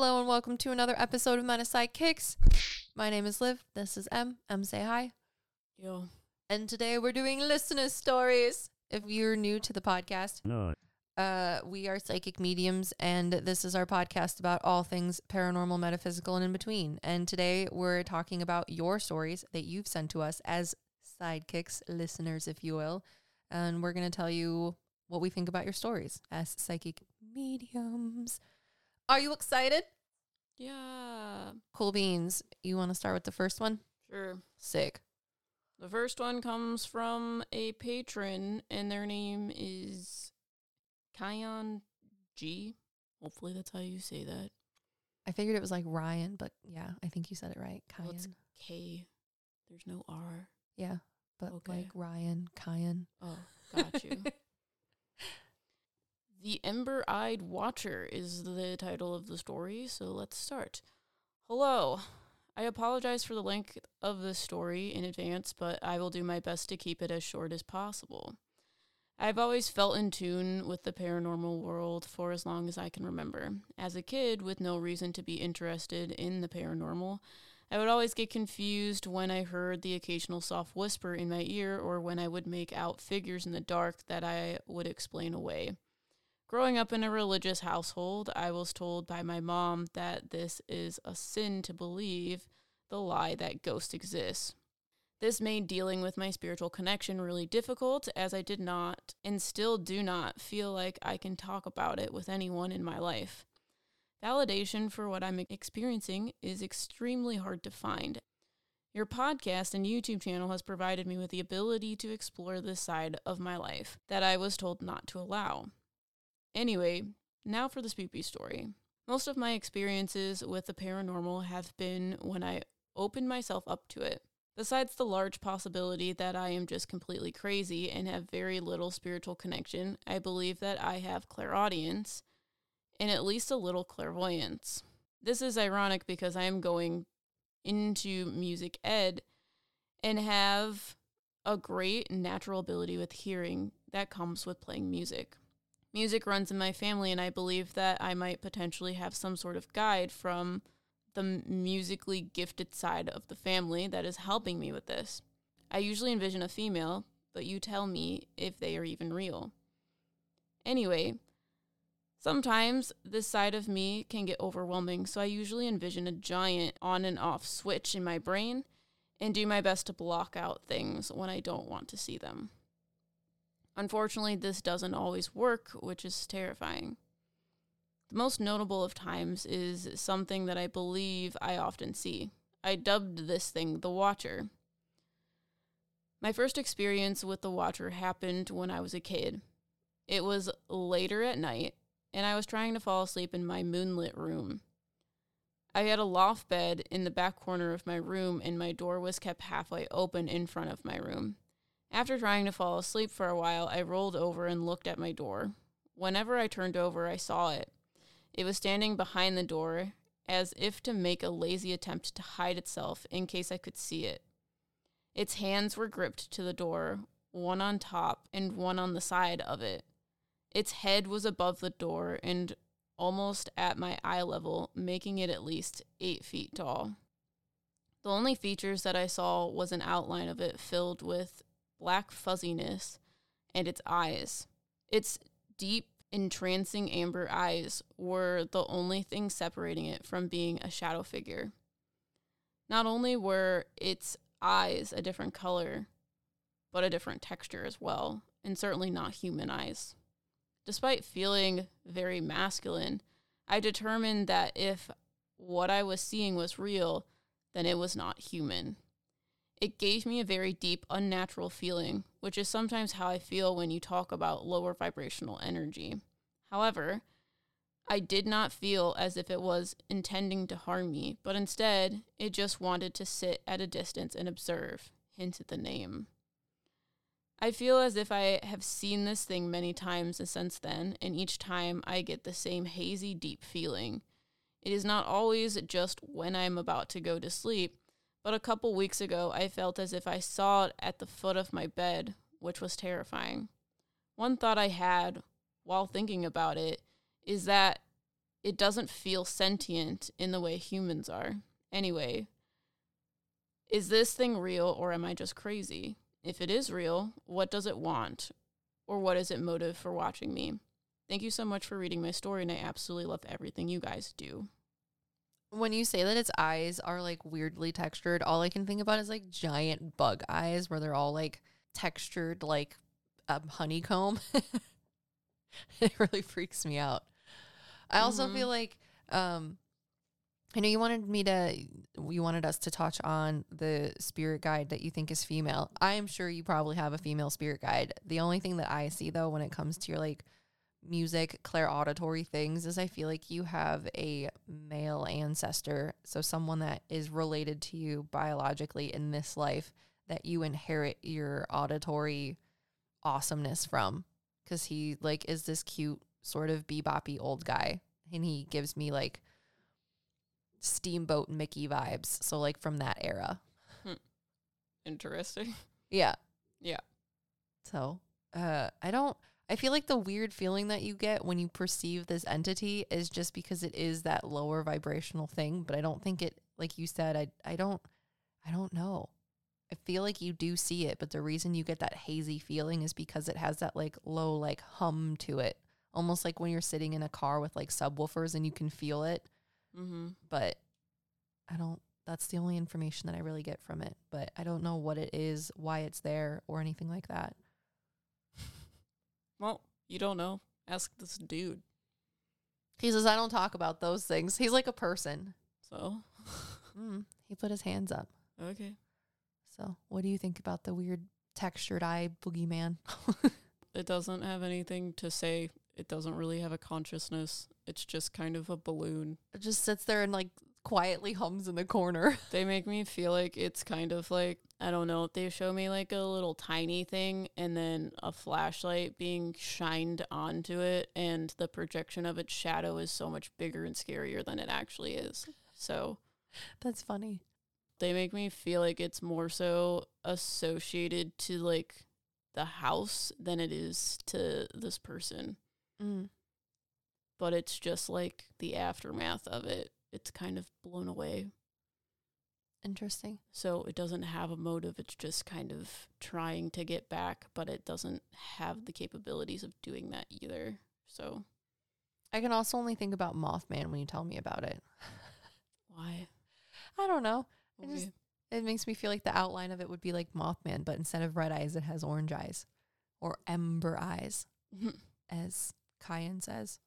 Hello and welcome to another episode of Meta Psyckicks. My name is Liv. This is M. M say hi. Yo. And today we're doing listener stories. If you're new to the podcast, No, uh, we are psychic mediums, and this is our podcast about all things paranormal, metaphysical, and in between. And today we're talking about your stories that you've sent to us as sidekicks, listeners, if you will. And we're going to tell you what we think about your stories as psychic mediums. Are you excited? Yeah. Cool beans. You want to start with the first one? Sure. Sick. The first one comes from a patron, and their name is Kion G. Hopefully, that's how you say that. I figured it was like Ryan, but yeah, I think you said it right. Well, it's K. There's no R. Yeah, but Okay. like Ryan, Kyan. Oh, got you. the Amber Eyed Watcher is the title of the story, so let's start. Hello. I apologize for the length of this story in advance, but I will do my best to keep it as short as possible. I've always felt in tune with the paranormal world for as long as I can remember. As a kid, with no reason to be interested in the paranormal, I would always get confused when I heard the occasional soft whisper in my ear or when I would make out figures in the dark that I would explain away. Growing up in a religious household, I was told by my mom that this is a sin to believe the lie that ghosts exist. This made dealing with my spiritual connection really difficult as I did not and still do not feel like I can talk about it with anyone in my life. Validation for what I'm experiencing is extremely hard to find. Your podcast and YouTube channel has provided me with the ability to explore this side of my life that I was told not to allow. Anyway, now for the spoopy story. Most of my experiences with the paranormal have been when I opened myself up to it. Besides the large possibility that I am just completely crazy and have very little spiritual connection, I believe that I have clairaudience and at least a little clairvoyance. This is ironic because I am going into music ed and have a great natural ability with hearing that comes with playing music. Music runs in my family, and I believe that I might potentially have some sort of guide from the musically gifted side of the family that is helping me with this. I usually envision a female, but you tell me if they are even real. Anyway, sometimes this side of me can get overwhelming, so I usually envision a giant on and off switch in my brain and do my best to block out things when I don't want to see them. Unfortunately, this doesn't always work, which is terrifying. The most notable of times is something that I believe I often see. I dubbed this thing the Watcher. My first experience with the Watcher happened when I was a kid. It was later at night, and I was trying to fall asleep in my moonlit room. I had a loft bed in the back corner of my room, and my door was kept halfway open in front of my room. After trying to fall asleep for a while, I rolled over and looked at my door. Whenever I turned over, I saw it. It was standing behind the door, as if to make a lazy attempt to hide itself in case I could see it. Its hands were gripped to the door, one on top and one on the side of it. Its head was above the door and almost at my eye level, making it at least eight feet tall. The only features that I saw was an outline of it filled with black fuzziness and its eyes. Its deep, entrancing amber eyes were the only thing separating it from being a shadow figure. Not only were its eyes a different color, but a different texture as well, and certainly not human eyes. Despite feeling very masculine, I determined that if what I was seeing was real, then it was not human. It gave me a very deep, unnatural feeling, which is sometimes how I feel when you talk about lower vibrational energy. However, I did not feel as if it was intending to harm me, but instead, it just wanted to sit at a distance and observe, hence the name. I feel as if I have seen this thing many times since then, and each time I get the same hazy, deep feeling. It is not always just when I'm about to go to sleep, but a couple weeks ago I felt as if I saw it at the foot of my bed, which was terrifying. One thought I had while thinking about it is that it doesn't feel sentient in the way humans are. Anyway, is this thing real or am I just crazy? If it is real, what does it want? Or what is its motive for watching me? Thank you so much for reading my story, and I absolutely love everything you guys do. When you say that its eyes are like weirdly textured, all I can think about is like giant bug eyes where they're all like textured like a honeycomb. it really freaks me out. I also Mhm. feel like um I know you wanted me to you wanted us to touch on the spirit guide that you think is female. I am sure you probably have a female spirit guide. The only thing that I see though when it comes to your like music clair auditory things is I feel like you have a male ancestor, so someone that is related to you biologically in this life that you inherit your auditory awesomeness from cuz he like is this cute sort of beboppy old guy and he gives me like steamboat Mickey vibes. So like from that era. Interesting. Yeah. Yeah. So, uh I don't I feel like the weird feeling that you get when you perceive this entity is just because it is that lower vibrational thing, but I don't think it like you said I I don't I don't know. I feel like you do see it, but the reason you get that hazy feeling is because it has that like low like hum to it. Almost like when you're sitting in a car with like subwoofers and you can feel it, Mm-hmm. but I don't that's the only information that I really get from it, but I don't know what it is, why it's there or anything like that. Well, you don't know. Ask this dude. He says I don't talk about those things. He's like a person. So, Mm, he put his hands up. okay. So, what do you think about the weird textured eye boogeyman? It doesn't have anything to say. It doesn't really have a consciousness. It's just kind of a balloon. it just sits there and like quietly hums in the corner. They make me feel like it's kind of like, I don't know, they show me like a little tiny thing and then a flashlight being shined onto it, and the projection of its shadow is so much bigger and scarier than it actually is. So That's funny. they make me feel like it's more so associated to like the house than it is to this person. Mm. But it's just like the aftermath of it. It's kind of blown away. Interesting. So it doesn't have a motive. It's just kind of trying to get back, but it doesn't have the capabilities of doing that either. So I can also only think about Mothman when you tell me about it. why? I don't know. I just- It makes me feel like the outline of it would be like Mothman, but instead of red eyes, it has orange eyes or ember eyes, as Kyan says.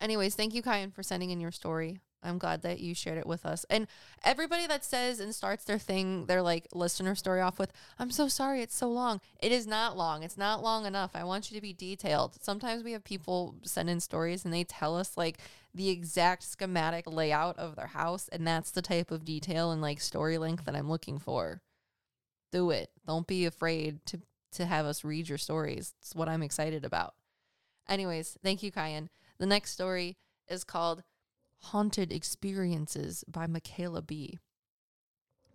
Anyways, thank you, Kyan, for sending in your story. I'm glad that you shared it with us. And everybody that says and starts their thing, their like listener story off with, I'm so sorry, it's so long. It is not long. It's not long enough. I want you to be detailed. Sometimes we have people send in stories and they tell us like the exact schematic layout of their house. And that's the type of detail and like story length that I'm looking for. Do it. Don't be afraid to to have us read your stories. It's what I'm excited about. Anyways, thank you, Kyan. The next story is called Haunted Experiences by Michaela B.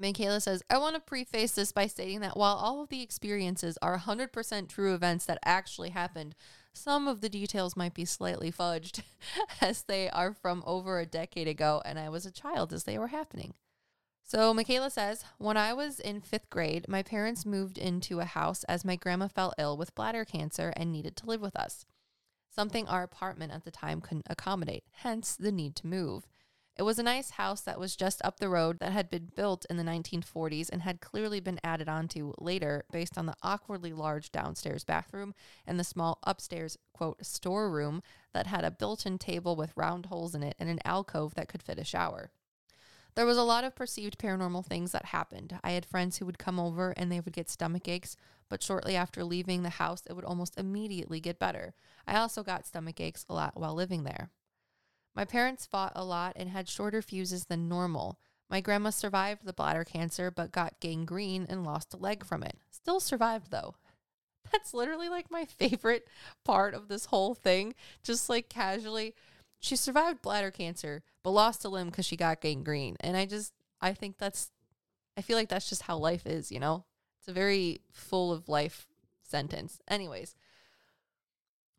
Michaela says, I want to preface this by stating that while all of the experiences are 100% true events that actually happened, some of the details might be slightly fudged as they are from over a decade ago and I was a child as they were happening. So, Michaela says, when I was in fifth grade, my parents moved into a house as my grandma fell ill with bladder cancer and needed to live with us something our apartment at the time couldn't accommodate, hence the need to move. It was a nice house that was just up the road that had been built in the 1940s and had clearly been added onto later based on the awkwardly large downstairs bathroom and the small upstairs, quote, storeroom that had a built in table with round holes in it and an alcove that could fit a shower. There was a lot of perceived paranormal things that happened. I had friends who would come over and they would get stomach aches, but shortly after leaving the house, it would almost immediately get better. I also got stomach aches a lot while living there. My parents fought a lot and had shorter fuses than normal. My grandma survived the bladder cancer but got gangrene and lost a leg from it. Still survived though. That's literally like my favorite part of this whole thing. Just like casually, she survived bladder cancer but lost a limb because she got gangrene. And I just, I think that's, I feel like that's just how life is, you know? It's a very full of life sentence. Anyways,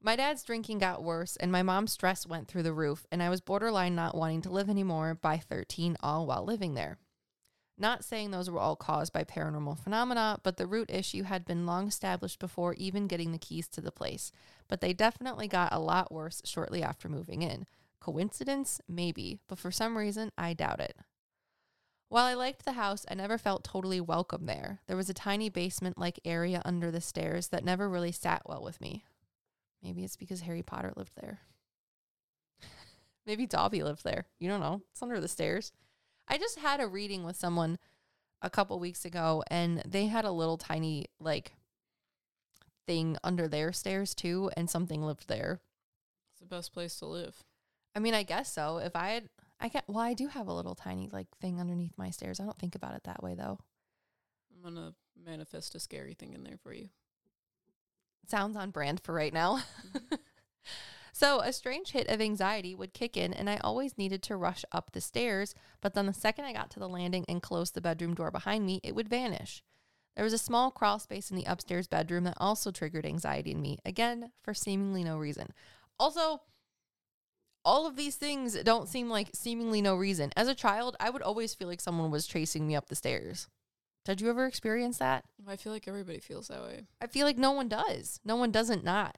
My dad's drinking got worse, and my mom's stress went through the roof, and I was borderline not wanting to live anymore by 13, all while living there. Not saying those were all caused by paranormal phenomena, but the root issue had been long established before even getting the keys to the place. But they definitely got a lot worse shortly after moving in. Coincidence? Maybe, but for some reason, I doubt it. While I liked the house, I never felt totally welcome there. There was a tiny basement like area under the stairs that never really sat well with me. Maybe it's because Harry Potter lived there. Maybe Dobby lived there. You don't know. It's under the stairs. I just had a reading with someone a couple weeks ago and they had a little tiny like thing under their stairs too and something lived there. It's the best place to live. I mean, I guess so. If I had I get well, I do have a little tiny like thing underneath my stairs. I don't think about it that way though. I'm gonna manifest a scary thing in there for you. sounds on brand for right now. so, a strange hit of anxiety would kick in, and I always needed to rush up the stairs. But then, the second I got to the landing and closed the bedroom door behind me, it would vanish. There was a small crawl space in the upstairs bedroom that also triggered anxiety in me, again, for seemingly no reason. Also, all of these things don't seem like seemingly no reason. As a child, I would always feel like someone was chasing me up the stairs. Did you ever experience that? I feel like everybody feels that way. I feel like no one does. No one doesn't not.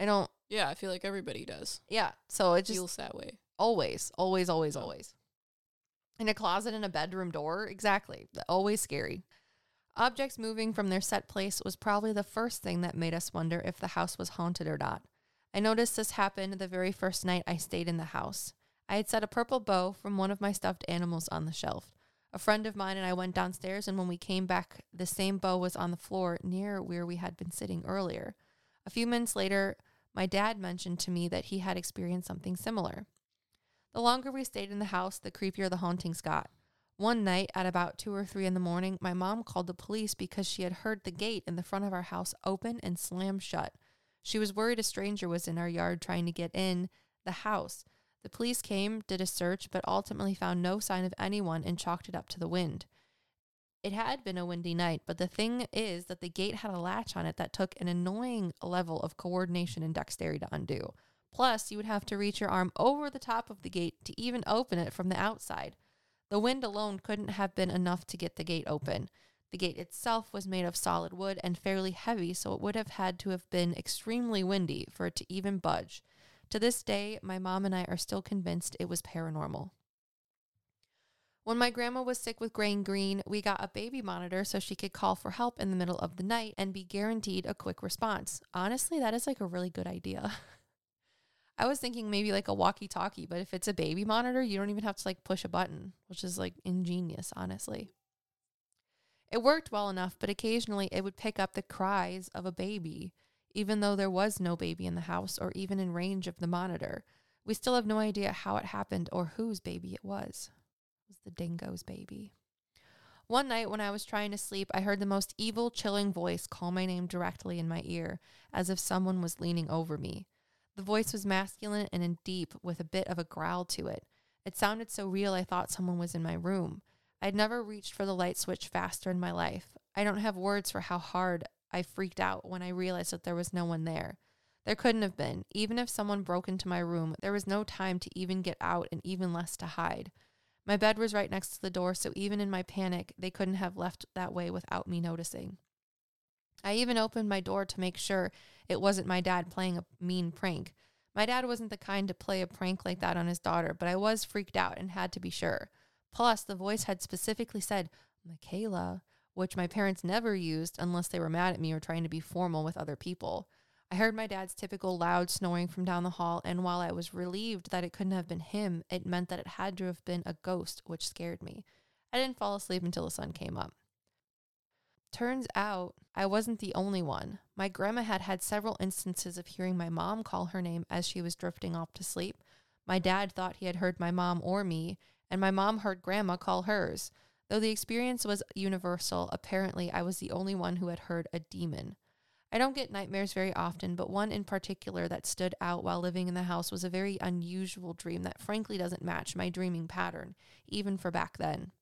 I don't. Yeah, I feel like everybody does. Yeah. So it just feels that way. always, always, always, Oh. always. In a closet in a bedroom door, exactly. Always scary. Objects moving from their set place was probably the first thing that made us wonder if the house was haunted or not. I noticed this happened the very first night I stayed in the house. I had set a purple bow from one of my stuffed animals on the shelf. A friend of mine and I went downstairs, and when we came back, the same bow was on the floor near where we had been sitting earlier. A few minutes later, my dad mentioned to me that he had experienced something similar. The longer we stayed in the house, the creepier the hauntings got. One night at about two or three in the morning, my mom called the police because she had heard the gate in the front of our house open and slam shut. She was worried a stranger was in our yard trying to get in the house. The police came, did a search, but ultimately found no sign of anyone and chalked it up to the wind. It had been a windy night, but the thing is that the gate had a latch on it that took an annoying level of coordination and dexterity to undo. Plus, you would have to reach your arm over the top of the gate to even open it from the outside. The wind alone couldn't have been enough to get the gate open. The gate itself was made of solid wood and fairly heavy, so it would have had to have been extremely windy for it to even budge. To this day, my mom and I are still convinced it was paranormal. When my grandma was sick with gangrene, we got a baby monitor so she could call for help in the middle of the night and be guaranteed a quick response. Honestly, that is like a really good idea. I was thinking maybe like a walkie talkie, but if it's a baby monitor, you don't even have to like push a button, which is like ingenious, honestly. It worked well enough, but occasionally it would pick up the cries of a baby, even though there was no baby in the house or even in range of the monitor. We still have no idea how it happened or whose baby it was. The dingo's baby. One night when I was trying to sleep, I heard the most evil, chilling voice call my name directly in my ear, as if someone was leaning over me. The voice was masculine and deep, with a bit of a growl to it. It sounded so real I thought someone was in my room. I'd never reached for the light switch faster in my life. I don't have words for how hard I freaked out when I realized that there was no one there. There couldn't have been. Even if someone broke into my room, there was no time to even get out and even less to hide. My bed was right next to the door, so even in my panic, they couldn't have left that way without me noticing. I even opened my door to make sure it wasn't my dad playing a mean prank. My dad wasn't the kind to play a prank like that on his daughter, but I was freaked out and had to be sure. Plus, the voice had specifically said, Michaela, which my parents never used unless they were mad at me or trying to be formal with other people. I heard my dad's typical loud snoring from down the hall, and while I was relieved that it couldn't have been him, it meant that it had to have been a ghost, which scared me. I didn't fall asleep until the sun came up. Turns out I wasn't the only one. My grandma had had several instances of hearing my mom call her name as she was drifting off to sleep. My dad thought he had heard my mom or me, and my mom heard grandma call hers. Though the experience was universal, apparently I was the only one who had heard a demon. I don't get nightmares very often, but one in particular that stood out while living in the house was a very unusual dream that frankly doesn't match my dreaming pattern, even for back then.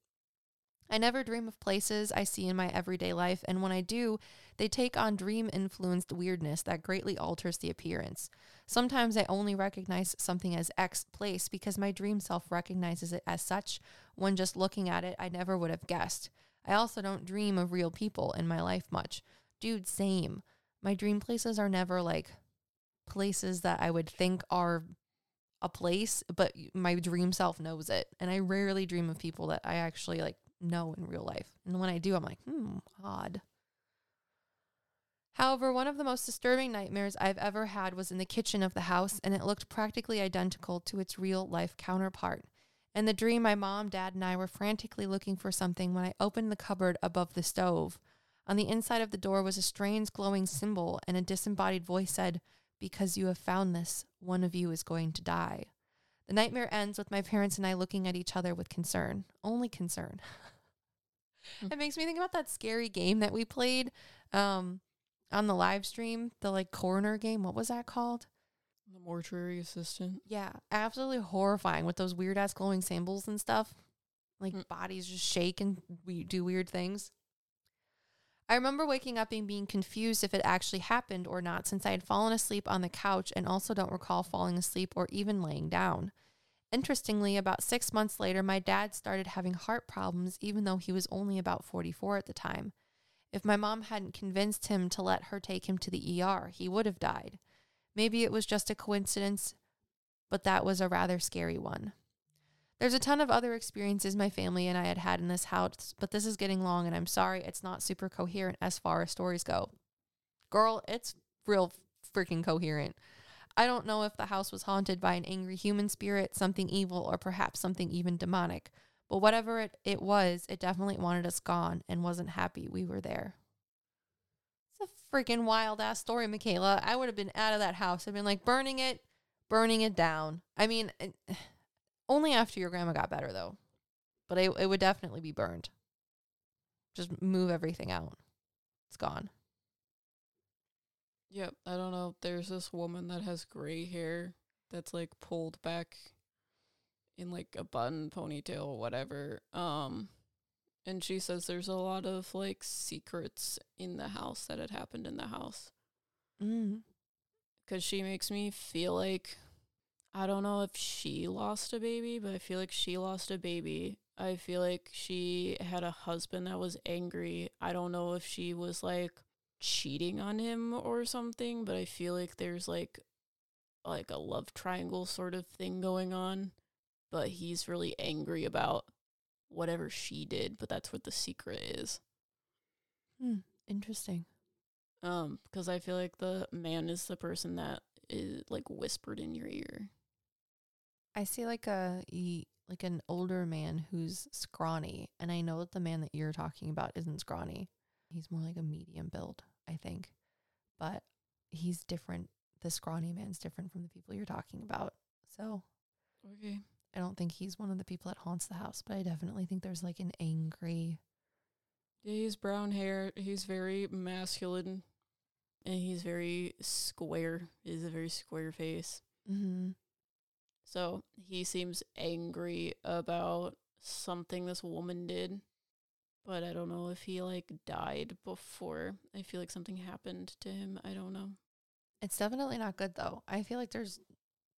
I never dream of places I see in my everyday life, and when I do, they take on dream influenced weirdness that greatly alters the appearance. Sometimes I only recognize something as X place because my dream self recognizes it as such. When just looking at it, I never would have guessed. I also don't dream of real people in my life much. Dude, same. My dream places are never like places that I would think are a place, but my dream self knows it. And I rarely dream of people that I actually like know in real life. And when I do, I'm like, hmm, odd. However, one of the most disturbing nightmares I've ever had was in the kitchen of the house, and it looked practically identical to its real life counterpart. In the dream, my mom, dad, and I were frantically looking for something when I opened the cupboard above the stove. On the inside of the door was a strange glowing symbol, and a disembodied voice said, Because you have found this, one of you is going to die. The nightmare ends with my parents and I looking at each other with concern, only concern. it makes me think about that scary game that we played um, on the live stream, the like coroner game. What was that called? The mortuary assistant. Yeah, absolutely horrifying with those weird ass glowing symbols and stuff. Like Mm. bodies just shake and we do weird things. I remember waking up and being confused if it actually happened or not since I had fallen asleep on the couch and also don't recall falling asleep or even laying down. Interestingly, about six months later, my dad started having heart problems, even though he was only about 44 at the time. If my mom hadn't convinced him to let her take him to the ER, he would have died. Maybe it was just a coincidence, but that was a rather scary one. There's a ton of other experiences my family and I had had in this house, but this is getting long and I'm sorry it's not super coherent as far as stories go. Girl, it's real freaking coherent. I don't know if the house was haunted by an angry human spirit, something evil, or perhaps something even demonic, but whatever it, it was, it definitely wanted us gone and wasn't happy we were there. It's a freaking wild ass story, Michaela. I would have been out of that house. I've been like burning it, burning it down. I mean, only after your grandma got better though. But it, it would definitely be burned. Just move everything out. It's gone. Yep, I don't know. There's this woman that has gray hair that's like pulled back in like a bun ponytail or whatever. Um and she says there's a lot of like secrets in the house that had happened in the house Mm. cuz she makes me feel like I don't know if she lost a baby, but I feel like she lost a baby. I feel like she had a husband that was angry. I don't know if she was like cheating on him or something, but I feel like there's like like a love triangle sort of thing going on, but he's really angry about whatever she did, but that's what the secret is. Hmm. Interesting. Um because I feel like the man is the person that is like whispered in your ear. I see like a like an older man who's scrawny, and I know that the man that you're talking about isn't scrawny. He's more like a medium build, I think, but he's different. The scrawny man's different from the people you're talking about. So Okay. I don't think he's one of the people that haunts the house, but I definitely think there's like an angry. Yeah, he's brown hair. He's very masculine, and he's very square. He's a very square face. Mm-hmm. So he seems angry about something this woman did, but I don't know if he like died before. I feel like something happened to him. I don't know. It's definitely not good though. I feel like there's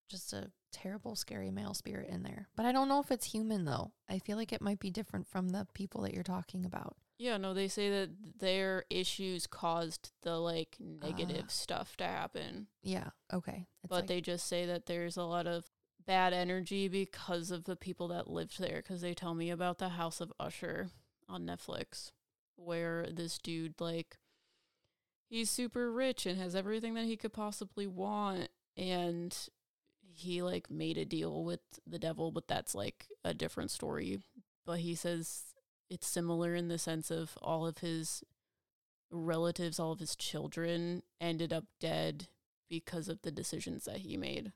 just a terrible, scary male spirit in there, but I don't know if it's human though. I feel like it might be different from the people that you're talking about. Yeah, no, they say that their issues caused the like negative Ah. stuff to happen. Yeah. Okay. It's but like- they just say that there's a lot of bad energy because of the people that lived there because they tell me about the house of usher on netflix where this dude like he's super rich and has everything that he could possibly want and he like made a deal with the devil but that's like a different story but he says it's similar in the sense of all of his relatives all of his children ended up dead because of the decisions that he made.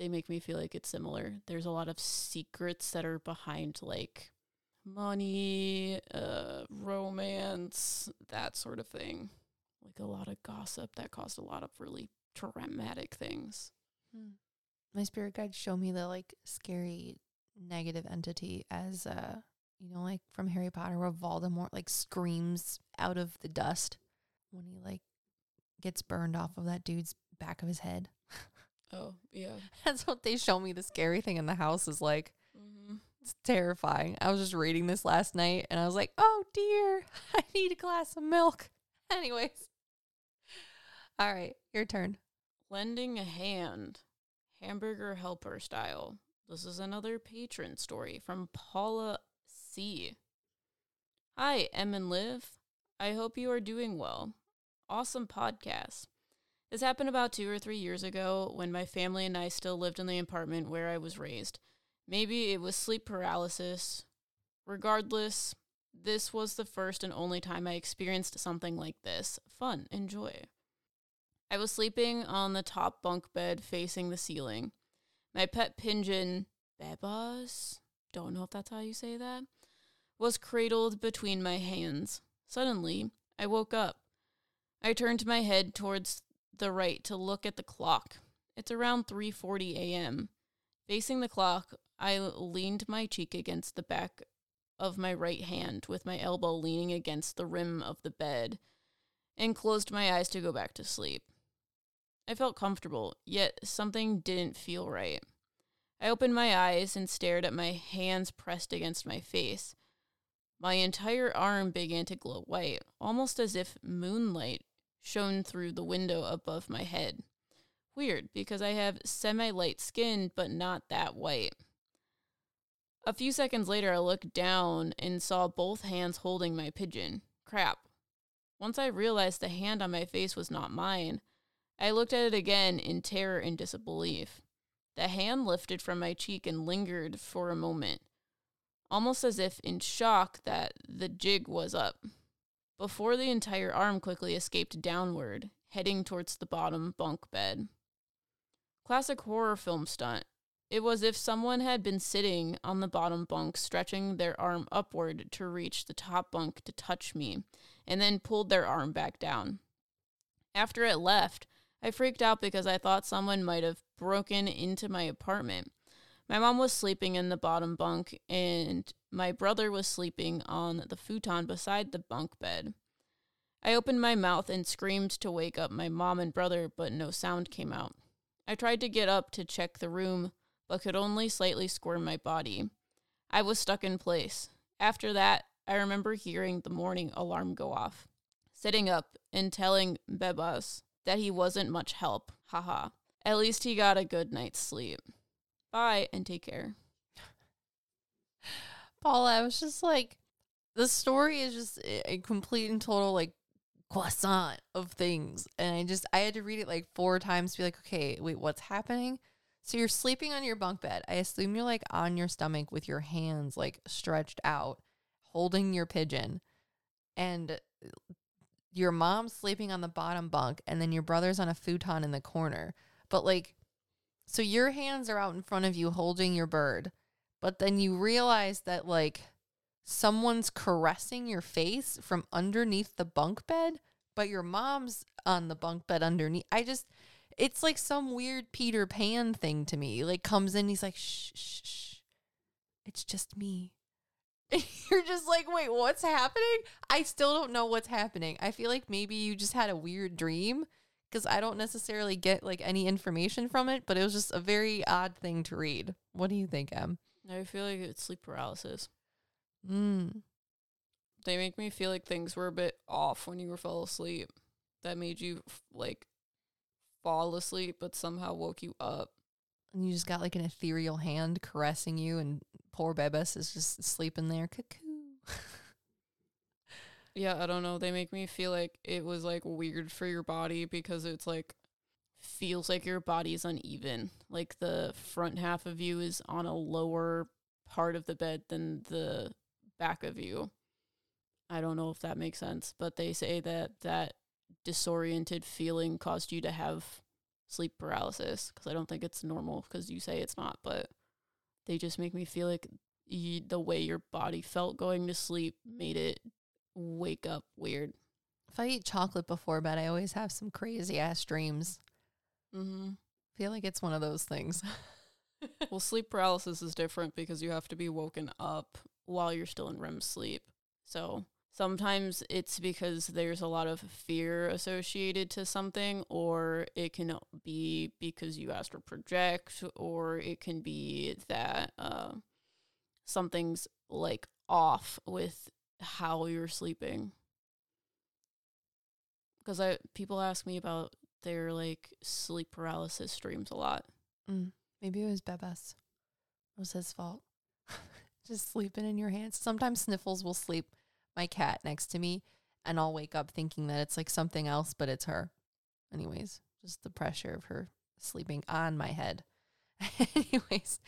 They make me feel like it's similar. There's a lot of secrets that are behind like money, uh romance, that sort of thing. Like a lot of gossip that caused a lot of really traumatic things. Hmm. My spirit guides show me the like scary negative entity as uh you know, like from Harry Potter where Voldemort like screams out of the dust when he like gets burned off of that dude's back of his head. Oh, yeah. That's what they show me the scary thing in the house is like. Mm-hmm. It's terrifying. I was just reading this last night and I was like, oh dear, I need a glass of milk. Anyways. All right, your turn. Lending a hand, hamburger helper style. This is another patron story from Paula C. Hi, Em and Liv. I hope you are doing well. Awesome podcast. This happened about two or three years ago when my family and I still lived in the apartment where I was raised. Maybe it was sleep paralysis. Regardless, this was the first and only time I experienced something like this. Fun, enjoy. I was sleeping on the top bunk bed facing the ceiling. My pet pigeon, Bebas, don't know if that's how you say that, was cradled between my hands. Suddenly, I woke up. I turned my head towards the right to look at the clock. It's around 3:40 a.m. Facing the clock, I leaned my cheek against the back of my right hand with my elbow leaning against the rim of the bed and closed my eyes to go back to sleep. I felt comfortable, yet something didn't feel right. I opened my eyes and stared at my hands pressed against my face. My entire arm began to glow white, almost as if moonlight shone through the window above my head. Weird, because I have semi light skin, but not that white. A few seconds later, I looked down and saw both hands holding my pigeon. Crap. Once I realized the hand on my face was not mine, I looked at it again in terror and disbelief. The hand lifted from my cheek and lingered for a moment, almost as if in shock that the jig was up, before the entire arm quickly escaped downward, heading towards the bottom bunk bed. Classic horror film stunt. It was if someone had been sitting on the bottom bunk, stretching their arm upward to reach the top bunk to touch me, and then pulled their arm back down. After it left, I freaked out because I thought someone might have broken into my apartment. My mom was sleeping in the bottom bunk, and my brother was sleeping on the futon beside the bunk bed. I opened my mouth and screamed to wake up my mom and brother, but no sound came out. I tried to get up to check the room, but could only slightly squirm my body. I was stuck in place. After that, I remember hearing the morning alarm go off, sitting up and telling Bebas that he wasn't much help. Haha. At least he got a good night's sleep. Bye and take care. Paula, I was just like, the story is just a complete and total like croissant of things. And I just, I had to read it like four times to be like, okay, wait, what's happening? So you're sleeping on your bunk bed. I assume you're like on your stomach with your hands like stretched out, holding your pigeon. And uh, your mom's sleeping on the bottom bunk, and then your brother's on a futon in the corner. But like, so your hands are out in front of you holding your bird, but then you realize that like someone's caressing your face from underneath the bunk bed, but your mom's on the bunk bed underneath. I just, it's like some weird Peter Pan thing to me. Like comes in, he's like, shh, shh, shh. It's just me. You're just like, wait, what's happening? I still don't know what's happening. I feel like maybe you just had a weird dream because I don't necessarily get like any information from it, but it was just a very odd thing to read. What do you think, Em? I feel like it's sleep paralysis. Mm. They make me feel like things were a bit off when you were fell asleep. That made you like fall asleep, but somehow woke you up. And you just got like an ethereal hand caressing you, and poor Bebas is just sleeping there. Cuckoo. Yeah, I don't know. They make me feel like it was like weird for your body because it's like feels like your body's uneven. Like the front half of you is on a lower part of the bed than the back of you. I don't know if that makes sense, but they say that that disoriented feeling caused you to have sleep paralysis because I don't think it's normal because you say it's not, but they just make me feel like y the way your body felt going to sleep made it wake up weird. if I eat chocolate before bed, I always have some crazy ass dreams. Mm-hmm. feel like it's one of those things. well, sleep paralysis is different because you have to be woken up while you're still in REM sleep. So sometimes it's because there's a lot of fear associated to something, or it can be because you astral project, or it can be that uh, something's like off with how you're sleeping. Because I people ask me about their like sleep paralysis dreams a lot. Mm, maybe it was Bebas. It was his fault. Just sleeping in your hands. Sometimes Sniffles will sleep my cat next to me and I'll wake up thinking that it's like something else, but it's her. Anyways, just the pressure of her sleeping on my head. Anyways,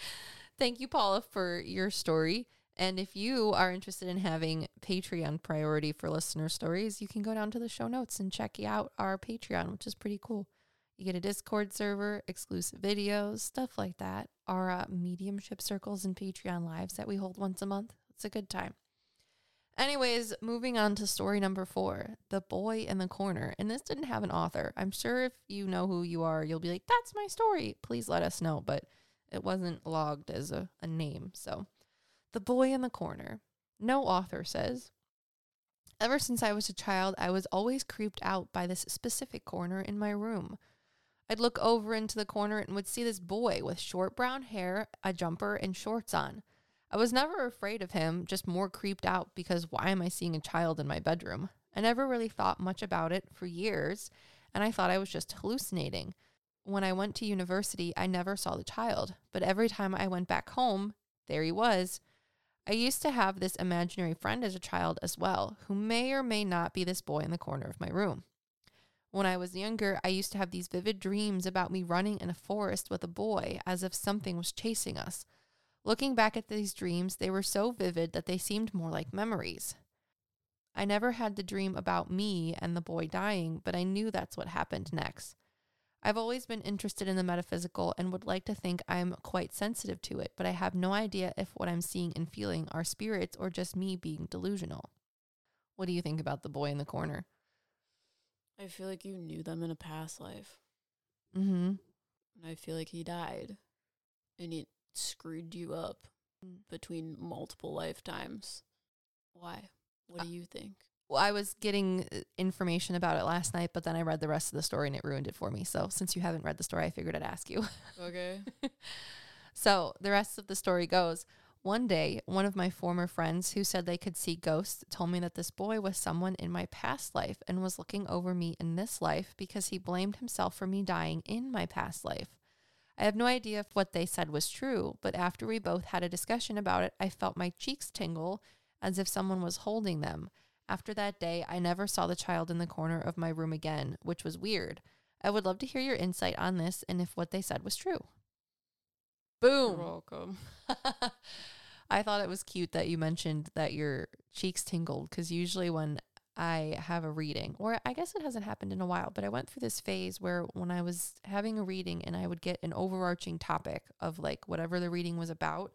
thank you, Paula, for your story. And if you are interested in having Patreon priority for listener stories, you can go down to the show notes and check out our Patreon, which is pretty cool. You get a Discord server, exclusive videos, stuff like that. Our uh, mediumship circles and Patreon lives that we hold once a month. It's a good time. Anyways, moving on to story number four The Boy in the Corner. And this didn't have an author. I'm sure if you know who you are, you'll be like, that's my story. Please let us know. But it wasn't logged as a, a name. So, The Boy in the Corner. No author says. Ever since I was a child, I was always creeped out by this specific corner in my room. I'd look over into the corner and would see this boy with short brown hair, a jumper, and shorts on. I was never afraid of him, just more creeped out because why am I seeing a child in my bedroom? I never really thought much about it for years, and I thought I was just hallucinating. When I went to university, I never saw the child, but every time I went back home, there he was. I used to have this imaginary friend as a child as well, who may or may not be this boy in the corner of my room. When I was younger, I used to have these vivid dreams about me running in a forest with a boy as if something was chasing us. Looking back at these dreams, they were so vivid that they seemed more like memories. I never had the dream about me and the boy dying, but I knew that's what happened next. I've always been interested in the metaphysical and would like to think I'm quite sensitive to it, but I have no idea if what I'm seeing and feeling are spirits or just me being delusional. What do you think about the boy in the corner? I feel like you knew them in a past life. Mm-hmm. And I feel like he died. And it screwed you up Mm. between multiple lifetimes. Why? What do you think? Well, I was getting uh, information about it last night, but then I read the rest of the story and it ruined it for me. So since you haven't read the story, I figured I'd ask you. Okay. So the rest of the story goes One day, one of my former friends who said they could see ghosts told me that this boy was someone in my past life and was looking over me in this life because he blamed himself for me dying in my past life. I have no idea if what they said was true, but after we both had a discussion about it, I felt my cheeks tingle as if someone was holding them. After that day, I never saw the child in the corner of my room again, which was weird. I would love to hear your insight on this and if what they said was true. Boom. You're welcome. I thought it was cute that you mentioned that your cheeks tingled because usually when I have a reading, or I guess it hasn't happened in a while, but I went through this phase where when I was having a reading and I would get an overarching topic of like whatever the reading was about,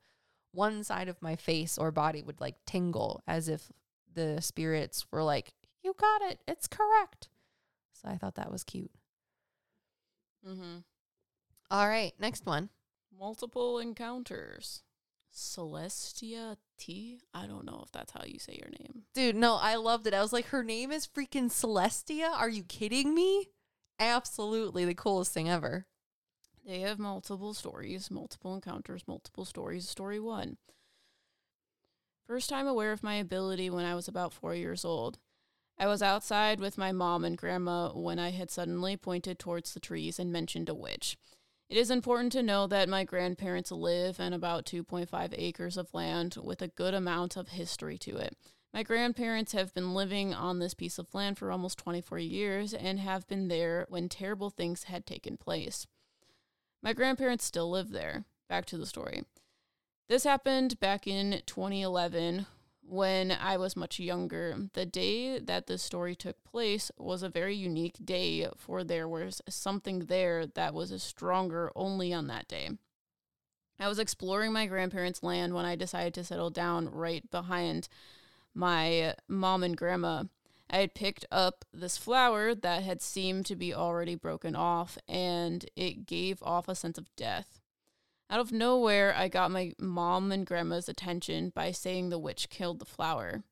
one side of my face or body would like tingle as if the spirits were like, You got it. It's correct. So I thought that was cute. Mm-hmm. All right. Next one. Multiple encounters. Celestia T. I don't know if that's how you say your name. Dude, no, I loved it. I was like, her name is freaking Celestia. Are you kidding me? Absolutely the coolest thing ever. They have multiple stories, multiple encounters, multiple stories. Story one. First time aware of my ability when I was about four years old. I was outside with my mom and grandma when I had suddenly pointed towards the trees and mentioned a witch. It is important to know that my grandparents live in about 2.5 acres of land with a good amount of history to it. My grandparents have been living on this piece of land for almost 24 years and have been there when terrible things had taken place. My grandparents still live there. Back to the story. This happened back in 2011 when I was much younger. The day that this story took place was a very unique day, for there was something there that was stronger only on that day. I was exploring my grandparents' land when I decided to settle down right behind my mom and grandma. I had picked up this flower that had seemed to be already broken off, and it gave off a sense of death. Out of nowhere, I got my mom and grandma's attention by saying the witch killed the flower.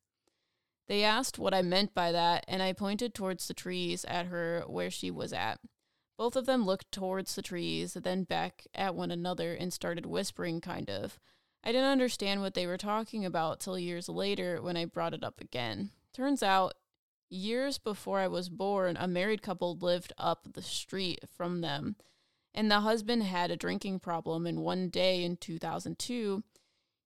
They asked what I meant by that, and I pointed towards the trees at her where she was at. Both of them looked towards the trees, then back at one another, and started whispering, kind of. I didn't understand what they were talking about till years later when I brought it up again. Turns out, years before I was born, a married couple lived up the street from them and the husband had a drinking problem. And one day in 2002,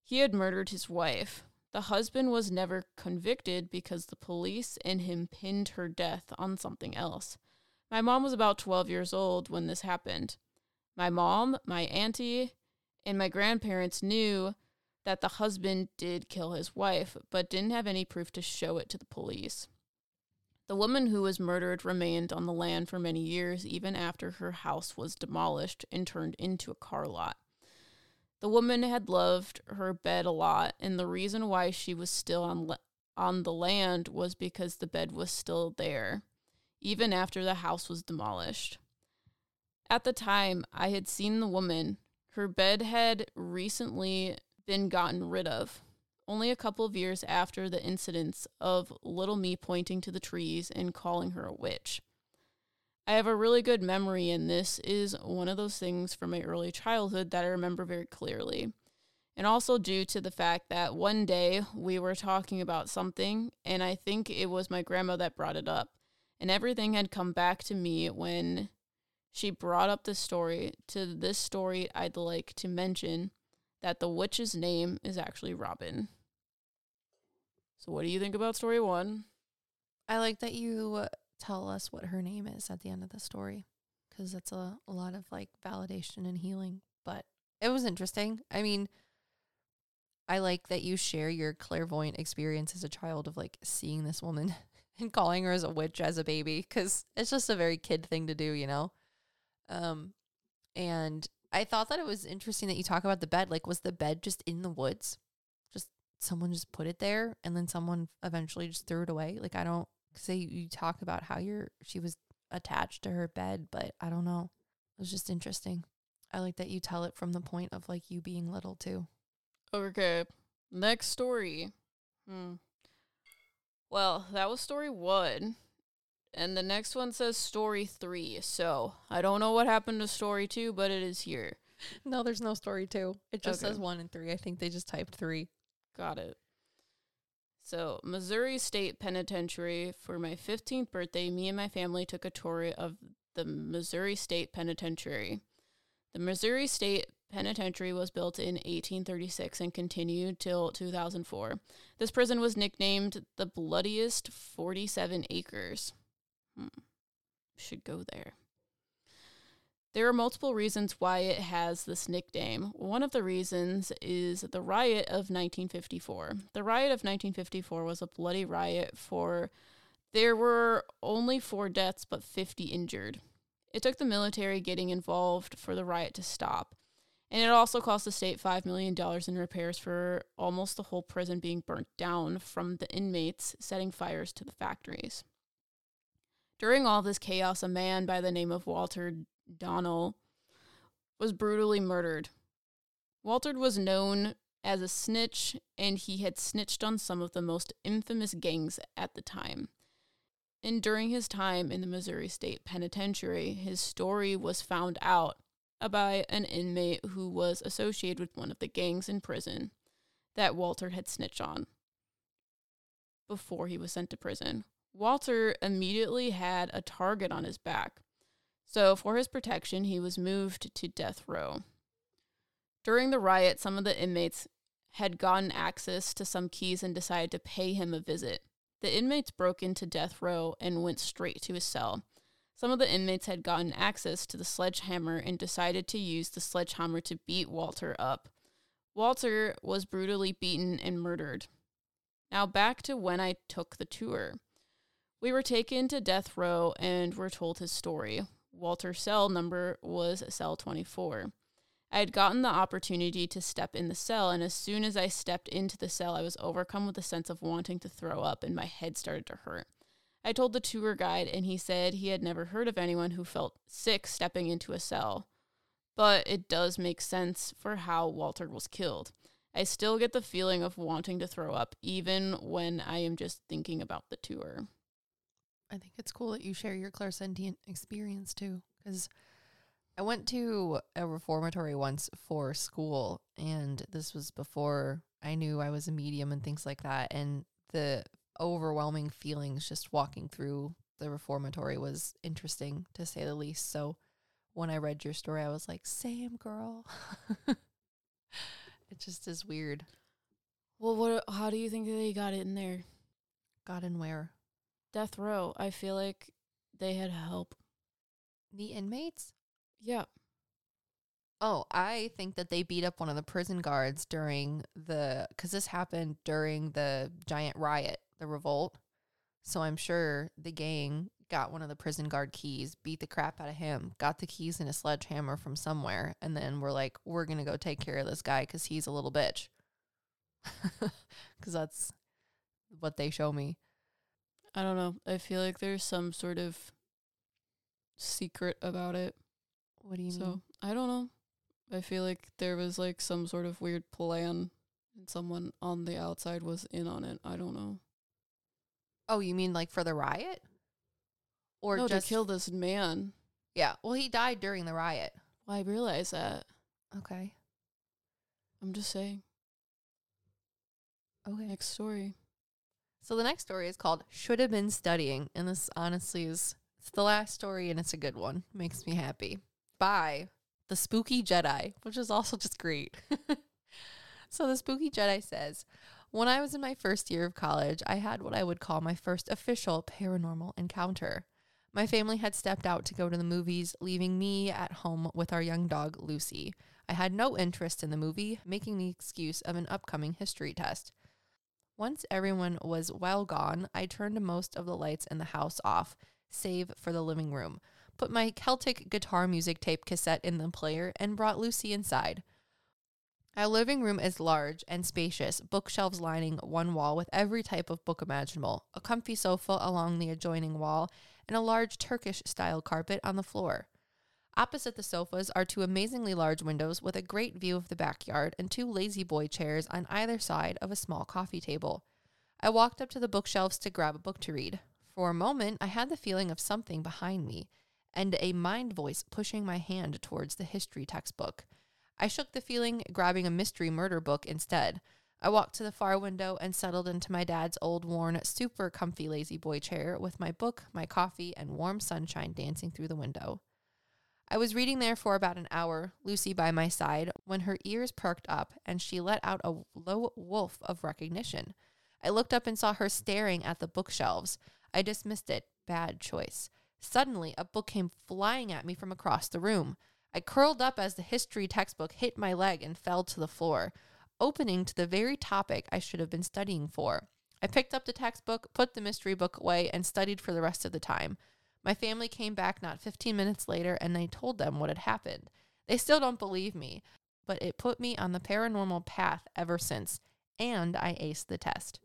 he had murdered his wife. The husband was never convicted because the police and him pinned her death on something else. My mom was about 12 years old when this happened. My mom, my auntie, and my grandparents knew that the husband did kill his wife, but didn't have any proof to show it to the police. The woman who was murdered remained on the land for many years, even after her house was demolished and turned into a car lot. The woman had loved her bed a lot, and the reason why she was still on, on the land was because the bed was still there, even after the house was demolished. At the time, I had seen the woman. Her bed had recently been gotten rid of only a couple of years after the incidents of little me pointing to the trees and calling her a witch. I have a really good memory, and this is one of those things from my early childhood that I remember very clearly. And also due to the fact that one day we were talking about something, and I think it was my grandma that brought it up. And everything had come back to me when she brought up the story. To this story, I'd like to mention that the witch's name is actually Robin. So, what do you think about story one? I like that you tell us what her name is at the end of the story because it's a, a lot of like validation and healing. But it was interesting. I mean, I like that you share your clairvoyant experience as a child of like seeing this woman and calling her as a witch as a baby because it's just a very kid thing to do, you know? Um, and I thought that it was interesting that you talk about the bed. Like, was the bed just in the woods? Someone just put it there and then someone eventually just threw it away. Like I don't say you talk about how you're she was attached to her bed, but I don't know. It was just interesting. I like that you tell it from the point of like you being little too. Okay. Next story. Hmm. Well, that was story one. And the next one says story three. So I don't know what happened to story two, but it is here. No, there's no story two. It just okay. says one and three. I think they just typed three. Got it. So, Missouri State Penitentiary, for my 15th birthday, me and my family took a tour of the Missouri State Penitentiary. The Missouri State Penitentiary was built in 1836 and continued till 2004. This prison was nicknamed the bloodiest 47 acres. Hmm. Should go there. There are multiple reasons why it has this nickname. One of the reasons is the riot of 1954. The riot of 1954 was a bloody riot for there were only 4 deaths but 50 injured. It took the military getting involved for the riot to stop. And it also cost the state $5 million in repairs for almost the whole prison being burnt down from the inmates setting fires to the factories. During all this chaos, a man by the name of Walter Donnell, was brutally murdered. Walter was known as a snitch, and he had snitched on some of the most infamous gangs at the time. And during his time in the Missouri State Penitentiary, his story was found out by an inmate who was associated with one of the gangs in prison that Walter had snitched on before he was sent to prison. Walter immediately had a target on his back. So, for his protection, he was moved to death row. During the riot, some of the inmates had gotten access to some keys and decided to pay him a visit. The inmates broke into death row and went straight to his cell. Some of the inmates had gotten access to the sledgehammer and decided to use the sledgehammer to beat Walter up. Walter was brutally beaten and murdered. Now, back to when I took the tour. We were taken to death row and were told his story. Walter's cell number was cell 24. I had gotten the opportunity to step in the cell, and as soon as I stepped into the cell, I was overcome with a sense of wanting to throw up, and my head started to hurt. I told the tour guide, and he said he had never heard of anyone who felt sick stepping into a cell. but it does make sense for how Walter was killed. I still get the feeling of wanting to throw up, even when I am just thinking about the tour. I think it's cool that you share your clairsentient experience too. Because I went to a reformatory once for school, and this was before I knew I was a medium and things like that. And the overwhelming feelings just walking through the reformatory was interesting to say the least. So when I read your story, I was like, same girl. it just is weird. Well, what? How do you think they got in there? Got in where? Death row. I feel like they had help. The inmates? Yeah. Oh, I think that they beat up one of the prison guards during the because this happened during the giant riot, the revolt. So I'm sure the gang got one of the prison guard keys, beat the crap out of him, got the keys and a sledgehammer from somewhere, and then we're like, we're gonna go take care of this guy because he's a little bitch. Because that's what they show me. I don't know. I feel like there's some sort of secret about it. What do you mean? so mean? I don't know. I feel like there was like some sort of weird plan and someone on the outside was in on it. I don't know. Oh, you mean like for the riot? Or no, just to kill this man. Yeah. Well, he died during the riot. Well, I realize that. Okay. I'm just saying. Okay. Next story. So the next story is called Should Have Been Studying. And this honestly is it's the last story and it's a good one. Makes me happy. By the Spooky Jedi, which is also just great. so the Spooky Jedi says, When I was in my first year of college, I had what I would call my first official paranormal encounter. My family had stepped out to go to the movies, leaving me at home with our young dog, Lucy. I had no interest in the movie, making the excuse of an upcoming history test. Once everyone was well gone, I turned most of the lights in the house off, save for the living room, put my Celtic guitar music tape cassette in the player, and brought Lucy inside. Our living room is large and spacious, bookshelves lining one wall with every type of book imaginable, a comfy sofa along the adjoining wall, and a large Turkish style carpet on the floor. Opposite the sofas are two amazingly large windows with a great view of the backyard and two La-Z-Boy chairs on either side of a small coffee table. I walked up to the bookshelves to grab a book to read. For a moment, I had the feeling of something behind me and a mind voice pushing my hand towards the history textbook. I shook the feeling, grabbing a mystery murder book instead. I walked to the far window and settled into my dad's old worn, super comfy La-Z-Boy chair with my book, my coffee, and warm sunshine dancing through the window. I was reading there for about an hour, Lucy by my side, when her ears perked up and she let out a low wolf of recognition. I looked up and saw her staring at the bookshelves. I dismissed it. Bad choice. Suddenly, a book came flying at me from across the room. I curled up as the history textbook hit my leg and fell to the floor, opening to the very topic I should have been studying for. I picked up the textbook, put the mystery book away, and studied for the rest of the time. My family came back not 15 minutes later and I told them what had happened. They still don't believe me, but it put me on the paranormal path ever since, and I aced the test.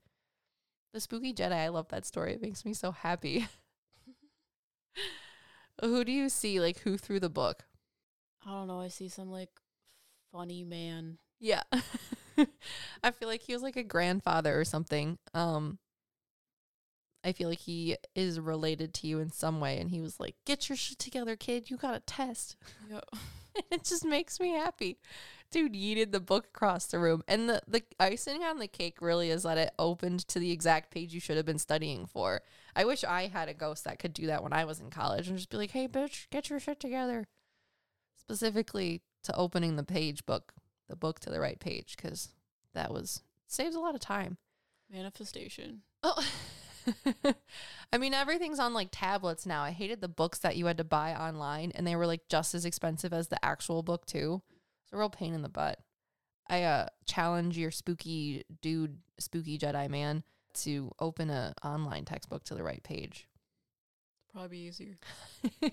The Spooky Jedi, I love that story. It makes me so happy. who do you see? Like, who threw the book? I don't know. I see some like funny man. Yeah. I feel like he was like a grandfather or something. Um, I feel like he is related to you in some way. And he was like, get your shit together, kid. You got a test. Yeah. it just makes me happy. Dude yeeted the book across the room. And the, the icing on the cake really is that it opened to the exact page you should have been studying for. I wish I had a ghost that could do that when I was in college and just be like, hey, bitch, get your shit together. Specifically to opening the page book, the book to the right page, because that was saves a lot of time. Manifestation. Oh. I mean, everything's on like tablets now. I hated the books that you had to buy online, and they were like just as expensive as the actual book too. It's a real pain in the butt. I uh challenge your spooky dude, spooky Jedi man, to open a online textbook to the right page. Probably easier.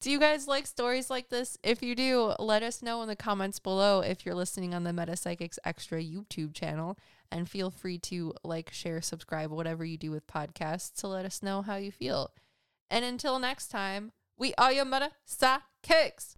do you guys like stories like this? If you do, let us know in the comments below if you're listening on the Meta Psyckicks Extra YouTube channel. And feel free to like, share, subscribe, whatever you do with podcasts to let us know how you feel. And until next time, We are your Meta Psyckicks.